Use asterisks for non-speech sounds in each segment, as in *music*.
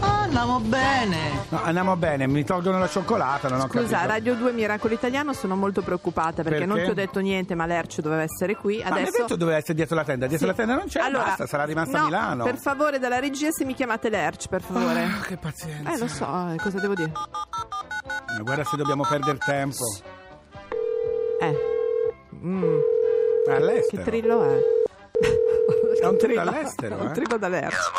Ah, andiamo bene. No, andiamo bene, mi tolgono la cioccolata, non ho Scusa, capito. Radio 2 Miracolo Italiano sono molto preoccupata perché, Perché? non ti ho detto niente, ma Lercio doveva essere qui. Ma mi hai Adesso detto doveva essere dietro la tenda, dietro Sì. la tenda non c'è, Allora, basta, sarà rimasta no, a Milano. Per favore, dalla regia, se mi chiamate Lerch, per favore. Ah, che pazienza. Eh, lo so, eh, cosa devo dire? Eh, Guarda se dobbiamo perdere tempo. Eh. Mm, all'estero. che trillo è? È un trillo all'estero, Un eh? trillo da Lerch.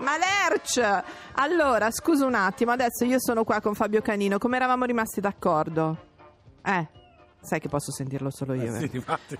Ma Lerch! Allora, scusa un attimo, adesso io sono qua con Fabio Canino. Come eravamo rimasti d'accordo? Eh, sai che posso sentirlo solo io. Eh, eh? sì, infatti.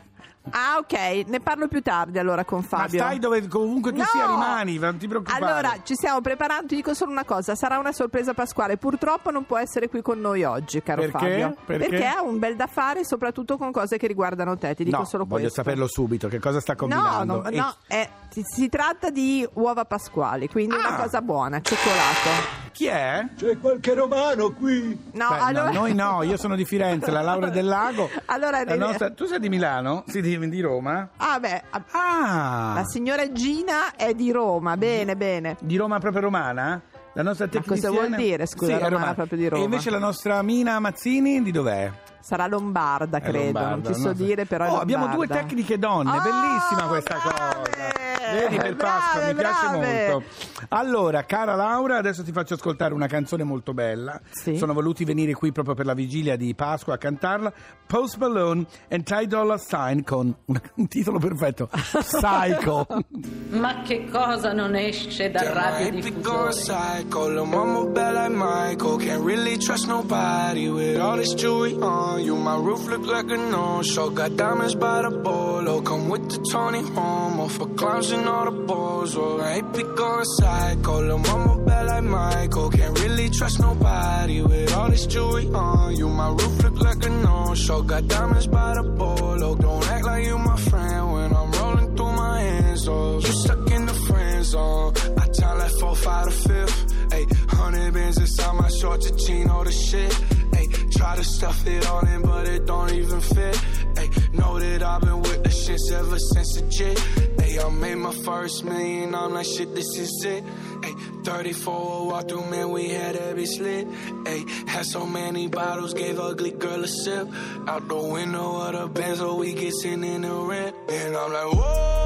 Ah, ok, ne parlo più tardi allora con Ma Fabio. stai dove comunque tu No! sia rimani, non ti preoccupare. Allora, ci stiamo preparando, ti dico solo una cosa, sarà una sorpresa pasquale, purtroppo non può essere qui con noi oggi, caro Perché? Fabio. Perché? ha un bel da fare, soprattutto con cose che riguardano te, ti dico no, solo voglio questo. saperlo subito, che cosa sta No, combinando. no, E- no, è- si, si tratta di uova pasquali, quindi Ah! una cosa buona, cioccolato. Chi è? C'è qualche romano qui? No, Beh, no, allora... noi no, io sono di Firenze, la Laura del Lago. *laughs* Allora, La nostra- Tu sei di Milano? Sì, di, di Roma? Ah, beh, ah, la signora Gina è di Roma, bene, bene. Di Roma proprio romana? La nostra cosa tecniciana... vuol dire, scusa, Sì, è romana proprio di Roma? E invece la nostra Mina Mazzini di dov'è? Sarà lombarda, credo, lombarda, non ti so no? dire, però è Oh, abbiamo due tecniche donne, Oh, bellissima questa brave! cosa. Vedi per Pasqua, Brave, mi piace brave! molto. Allora, cara Laura, adesso ti faccio ascoltare una canzone molto bella. Sì. Sono voluti venire qui proprio per la vigilia di Pasqua a cantarla. Post Malone and Ty Dolla Sign con un, *laughs* titolo perfetto, Psycho. *laughs* Ma che cosa non esce dal radiodiffusore? psycho. Lil' mama bad like Michael. Can't really trust nobody with all this jewelry on you. My roof look like a no-show. Got diamonds by the bolo. Come with the Tony Homo for clowns and all the balls. Oh, I ain't pick on psycho. Lil' mama bad like Michael. Can't really trust nobody with all this jewelry on you. My roof look like a no-show. Got diamonds by the bolo. Don't act like you my friend when I'm rolling through my hands. Oh, you stuck in the friend zone. I time like four, five to fifth. Ayy, hundred bins inside my short to chino the shit. Ayy, try to stuff it all in, but it don't even fit. Ayy, know that I've been with the shits ever since the jit. I made my first million. I'm like, shit, this is it. Ayy, 34 walk through, man, we had every slit. Ayy, had so many bottles, gave ugly girl a sip. Out the window of the Benz, so we get in the rent. And I'm like, whoa,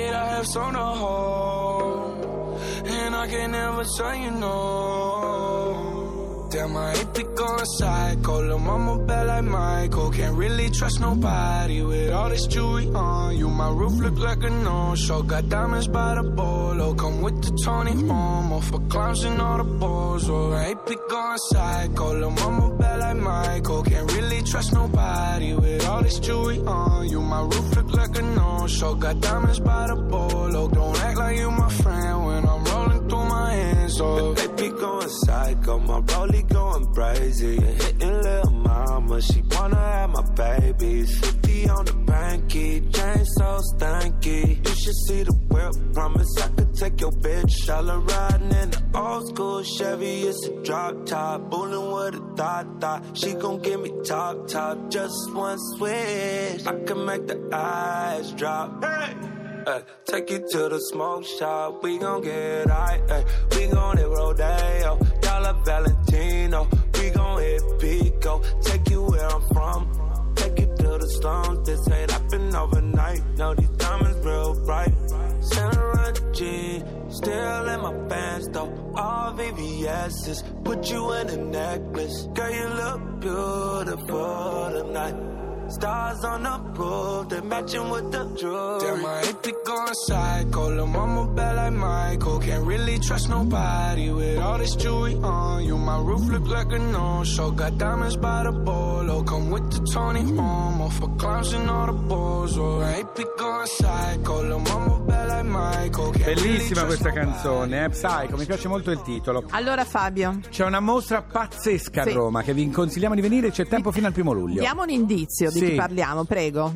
Kid, I have some to hold. And I can never tell you no. Damn, I ain't pick on psycho. Lil' mama bad like Michael. Can't really trust nobody with all this jewelry on you. My roof look like a no-show. Got diamonds by the bolo. Come with the Tony Homo for clowns and all the balls. Oh, I ain't pick on psycho. Lil' mama bad like Michael. Can't really trust nobody with all this jewelry on you. My roof look like a no-show. Got diamonds by the bolo. Don't act like you Oh, They be going psycho, my rollie going crazy. Hitting little mama, she wanna have my babies. 50 on the banky, chain so stanky. You should see the whip, promise I could take your bitch. All her riding in the old school Chevy, it's a drop top. Bullin' with a thought thought. She gon' give me top top, just one switch. I can make the eyes drop. Hey! Ay, take you to the smoke shop, we gon' get high. Ay, we gon' hit Rodeo, Dollar Valentino. We gon' hit Pico, take you where I'm from. Take you to the slums, this ain't happen overnight. No, these diamonds real bright. Santa G, still in my pants though. All VVS's, put you in a necklace. Girl, you look beautiful tonight. Stars on the roof, they matching with the jewelry. Damn, ain't pick on psycho. Lil' mama bad like Michael. Can't really trust nobody with all this jewelry on you. My roof look like a no-show. Got diamonds by the bolo. Come with the Tony Homo for clowns and all the balls. Oh, pick on psycho. Lil' mama Bellissima questa canzone, eh? Psycho, mi piace molto il titolo. Allora Fabio, C'è una mostra pazzesca a Sì. Roma che vi consigliamo di venire, c'è tempo fino al primo luglio. diamo un indizio di Sì. chi parliamo, prego.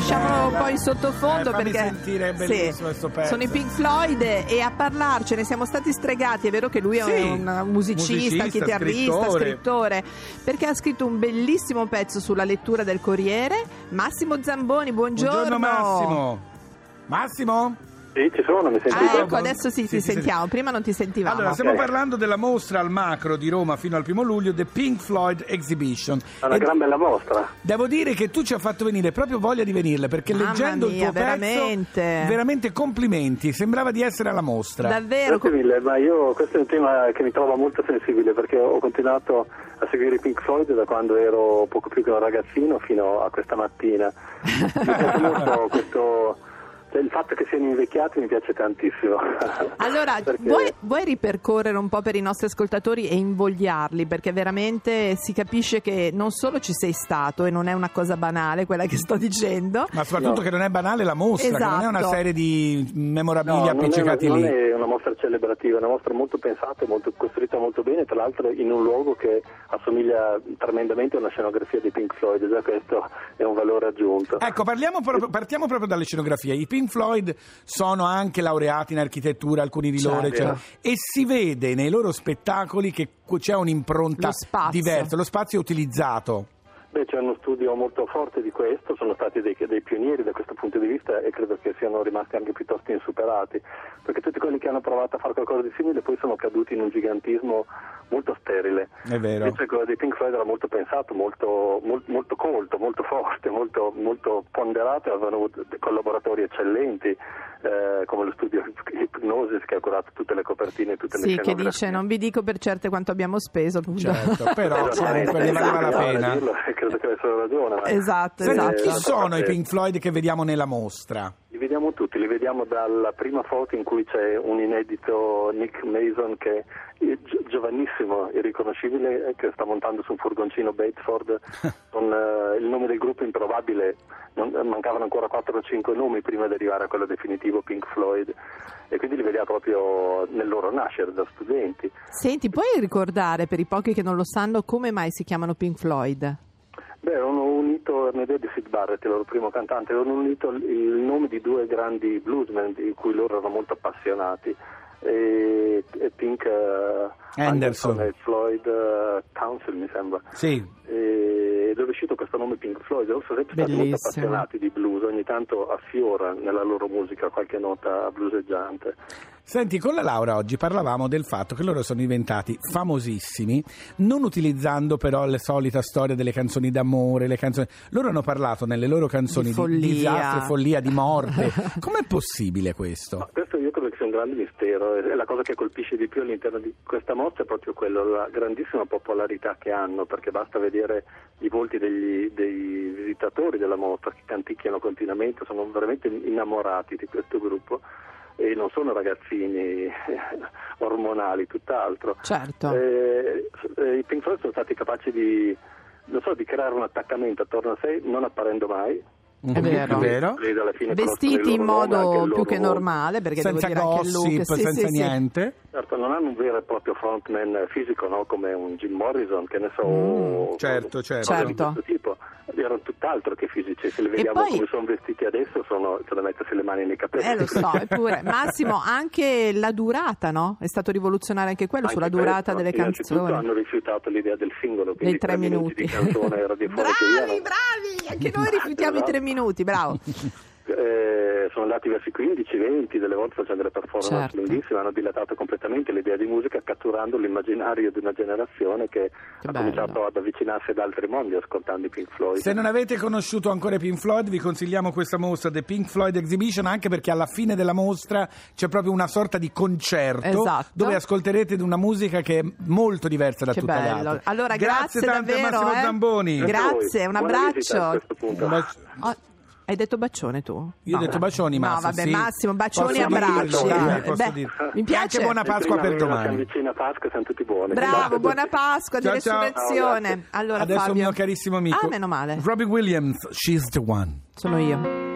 Lasciamolo poi sottofondo Eh, perché sentire, pezzo. sono i Pink Floyd e a parlarcene siamo stati stregati. È vero che lui è Sì, un musicista, musicista, chitarrista, scrittore. scrittore, perché ha scritto un bellissimo pezzo sulla lettura del Corriere. Massimo Zamboni, buongiorno. Buongiorno Massimo. Massimo? Sì, ci sono, mi sentite? Ah, ecco, adesso sì, sì, ti sentiamo. Prima non ti sentivamo. Allora, stiamo Ok. parlando della mostra al macro di Roma fino al primo luglio, The Pink Floyd Exhibition. È una E gran bella mostra. Devo dire che tu ci hai fatto venire proprio voglia di venirle perché Mamma leggendo mia, il tuo veramente. pezzo, veramente complimenti, sembrava di essere alla mostra. Davvero. Grazie mille, ma io questo è un tema che mi trova molto sensibile perché ho continuato a seguire i Pink Floyd da quando ero poco più che un ragazzino fino a questa mattina. Mi piace molto *laughs* questo, cioè, il fatto che siano invecchiati mi piace tantissimo. *laughs* Allora, *laughs* Perché- vuoi, vuoi ripercorrere un po' per i nostri ascoltatori e invogliarli? Perché veramente si capisce che non solo ci sei stato, e non è una cosa banale quella che sto dicendo, Ma soprattutto No. che non è banale la mostra, che non è una Esatto. serie di No, memorabilia non è, una, appiccicati non lì. è una mostra celebrativa, è una mostra molto pensata, e molto, costruita molto bene, tra l'altro in un luogo che assomiglia tremendamente a una scenografia di Pink Floyd, già questo è un valore aggiunto. Ecco, parliamo proprio- partiamo proprio dalle scenografie. I Pink Floyd sono anche laureati in architettura, alcuni di loro, eccetera. e si vede nei loro spettacoli che c'è un'impronta Lo diversa, lo spazio è utilizzato. Beh, c'è uno studio molto forte di questo, sono stati dei, dei pionieri da questo punto di vista e credo che siano rimasti anche piuttosto insuperati, perché tutti quelli che hanno provato a fare qualcosa di simile poi sono caduti in un gigantismo molto sterile. È vero. Invece quello dei Pink Floyd era molto pensato, molto, mol- molto colto, molto forte, molto, molto ponderato, avevano avuto dei collaboratori eccellenti, eh, come lo studio Hypnosis che ha curato tutte le copertine e tutte le sì, che scenografie. dice non vi dico per certe quanto abbiamo speso. appunto. Certo, però comunque ne valeva la esatto, pena. Credo che avessero ragione. ma- Esatto, Senti, esatto. chi Eh, sono i eh, Pink Floyd che vediamo nella mostra? Li vediamo tutti, li vediamo dalla prima foto in cui c'è un inedito Nick Mason che è gi- giovanissimo, irriconoscibile, eh, che sta montando su un furgoncino Batesford *laughs* con eh, il nome del gruppo improbabile, non- mancavano ancora 4 o 5 nomi prima di arrivare a quello definitivo Pink Floyd e quindi li vediamo proprio nel loro nascere da studenti. Senti, puoi ricordare per i pochi che non lo sanno come mai si chiamano Pink Floyd? Beh, hanno unito Ernest e Sid Barrett, il loro primo cantante, hanno unito il nome di due grandi bluesmen di cui loro erano molto appassionati, e, e Pink eh, Anderson. e Floyd eh, Council mi sembra. Sì, Ed è uscito questo nome Pink Floyd, loro sono sempre stati molto appassionati di blues, ogni tanto affiora nella loro musica qualche nota blueseggiante. Senti, con la Laura oggi parlavamo del fatto che loro sono diventati famosissimi, non utilizzando però la solita storia delle canzoni d'amore, le canzoni... Loro hanno parlato nelle loro canzoni Di di, follia. disastro, follia, di morte. *laughs* Com'è possibile questo? questo io un grande mistero e la cosa che colpisce di più all'interno di questa mostra è proprio quello, la grandissima popolarità che hanno, perché basta vedere i volti degli, dei visitatori della mostra che canticchiano continuamente, sono veramente innamorati di questo gruppo e non sono ragazzini ormonali, tutt'altro. Certo. Eh, eh, I Pink Floyd sono stati capaci di, non so, di creare un attaccamento attorno a sé, non apparendo mai. È vero. È vero? Vestiti in anche modo più che normale, perché Senza devo dire anche gossip, look. Sì, senza sì, sì. niente. Certo, non hanno un vero e proprio frontman fisico, no? come un Jim Morrison, che ne so, o- certo, certo. cose di Certo. questo tipo. Erano tutt'altro che fisici, se li vediamo poi- come sono vestiti adesso sono c'è da mettersi le mani nei capelli. Eh, lo so, eppure. *laughs* Massimo, anche la durata, no? È stato rivoluzionario anche quello Anche sulla durata questo, delle canzoni. hanno rifiutato l'idea del singolo, Dei quindi tre minuti. di canzone *laughs* radiofoniche bravi, via, bravi! Anche *laughs* noi rifiutiamo i tre minuti, bravo. Sono andati verso i 15-20, delle volte facendo delle performance Certo. lunghissime, hanno dilatato completamente l'idea di musica catturando l'immaginario di una generazione che, Che ha bello. cominciato ad avvicinarsi ad altri mondi ascoltando i Pink Floyd. Se non avete conosciuto ancora i Pink Floyd, vi consigliamo questa mostra, The Pink Floyd Exhibition, anche perché alla fine della mostra c'è proprio una sorta di concerto Esatto. dove ascolterete una musica che è molto diversa da Che tutta le bello. altre. Allora, grazie, tante davvero. a Massimo eh. Zamboni. Grazie. Grazie, un Buona visita a abbraccio. Hai detto bacione tu? Io ho No. detto bacioni, No, Massimo. vabbè, sì. Massimo, bacioni e abbracci. Eh, beh, mi piace. anche buona Pasqua per domani. Siamo vicini a Pasqua, siamo tutti buoni. Bravo, buona Pasqua di Ciao, resurrezione. Ciao, Allora, Adesso Fabio. un mio carissimo amico. Ah, meno male. Robbie Williams, She's the One. Sono io.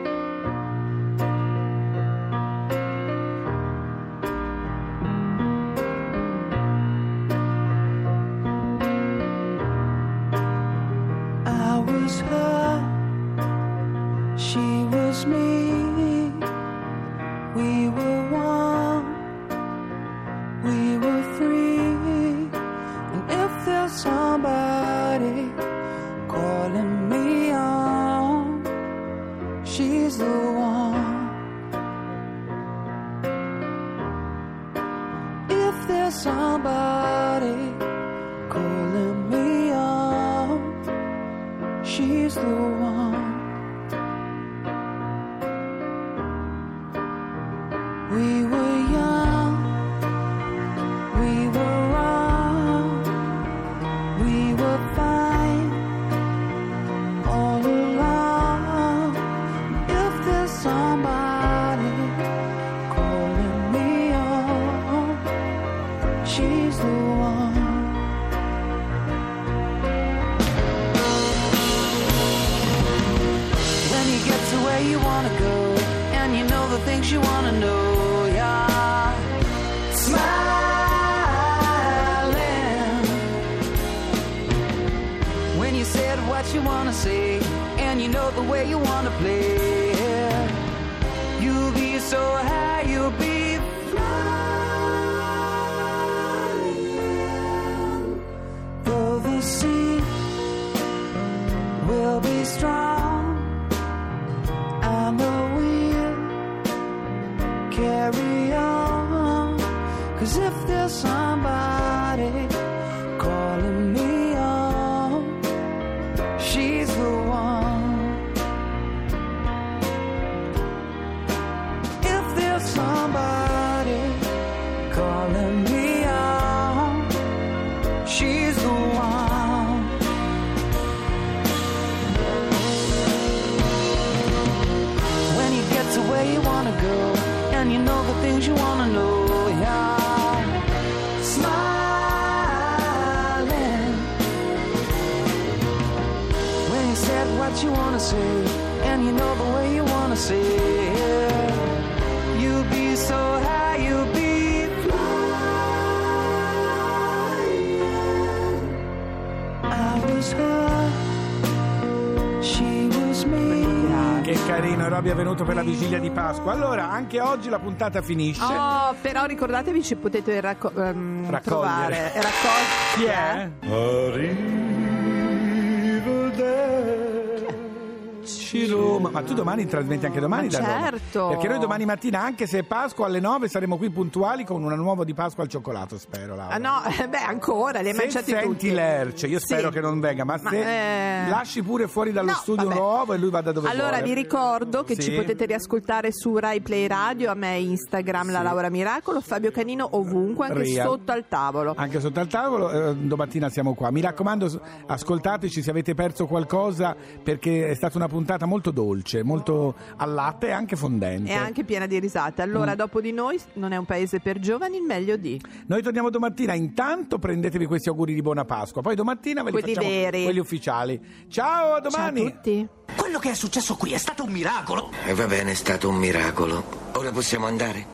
I was her She me. We were one. We were free. And if there's somebody calling me on, she's the one. If there's somebody calling me on, she's the one. What you wanna say, and you know the way you wanna play, you'll be so high, you'll be flying. Though the sea will be strong. I know we'll carry on. Cause if there's somebody you get you wanna go and you know the things you wanna know, yeah. Smiling when you said what you wanna say and you know the way you wanna say it. You'll be so high, carino, Roby è venuto per la vigilia di Pasqua. Allora, anche oggi la puntata finisce. Oh, però ricordatevi ci potete racco- ehm, Raccogliere. trovare raccog- Chi è? Ci Roma. Ma tu domani trasmetti anche domani Ma da Roma? certo. Perché noi domani mattina, anche se è Pasqua alle 9, saremo qui puntuali con una nuova di Pasqua al cioccolato, spero. Laura. Ah no, eh, beh, ancora, hai se mangiati senti tutti. Lerce, io spero Sì. che non venga, ma, Ma, se eh, lasci pure fuori dallo no, studio vabbè. un uovo e lui vada dove Allora vuole. vi ricordo che Sì. ci potete riascoltare su Rai Play Radio, a me Instagram la Sì. Laura Miracolo, Fabio Canino ovunque, anche Real. sotto al tavolo. Anche sotto al tavolo, eh, domattina siamo qua. Mi raccomando, ascoltateci se avete perso qualcosa perché è stata una puntata molto dolce, molto al latte e anche fondente. E anche piena di risate. Allora, Mm. dopo di noi non è un paese per giovani, il meglio di. Noi torniamo domattina, intanto prendetevi questi auguri di buona Pasqua, poi domattina ve li Quelli facciamo veri. quelli ufficiali. Ciao, a domani! Ciao a tutti. Quello che è successo qui è stato un miracolo. E va bene, è stato un miracolo. Ora possiamo andare?